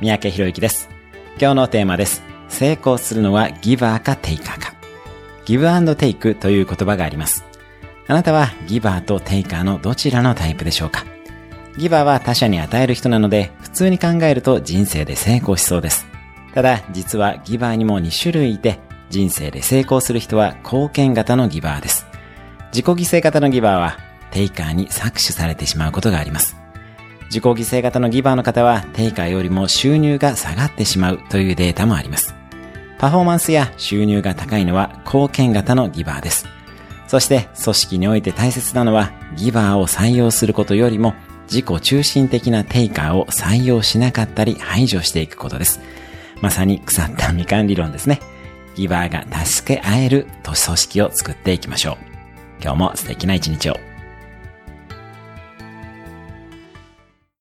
三宅博之です。今日のテーマです。成功するのはギバーかテイカーか。ギブアンドテイクという言葉があります。あなたはギバーとテイカーのどちらのタイプでしょうか？ギバーは他者に与える人なので、普通に考えると人生で成功しそうです。ただ、実はギバーにも2種類いて、人生で成功する人は貢献型のギバーです。自己犠牲型のギバーは、テイカーに搾取されてしまうことがあります。自己犠牲型のギバーの方は定価よりも収入が下がってしまうというデータもあります。パフォーマンスや収入が高いのは貢献型のギバーです。そして組織において大切なのはギバーを採用することよりも自己中心的なテイカーを採用しなかったり排除していくことです。まさに腐ったみかん理論ですね。ギバーが助け合えると組織を作っていきましょう。今日も素敵な一日を。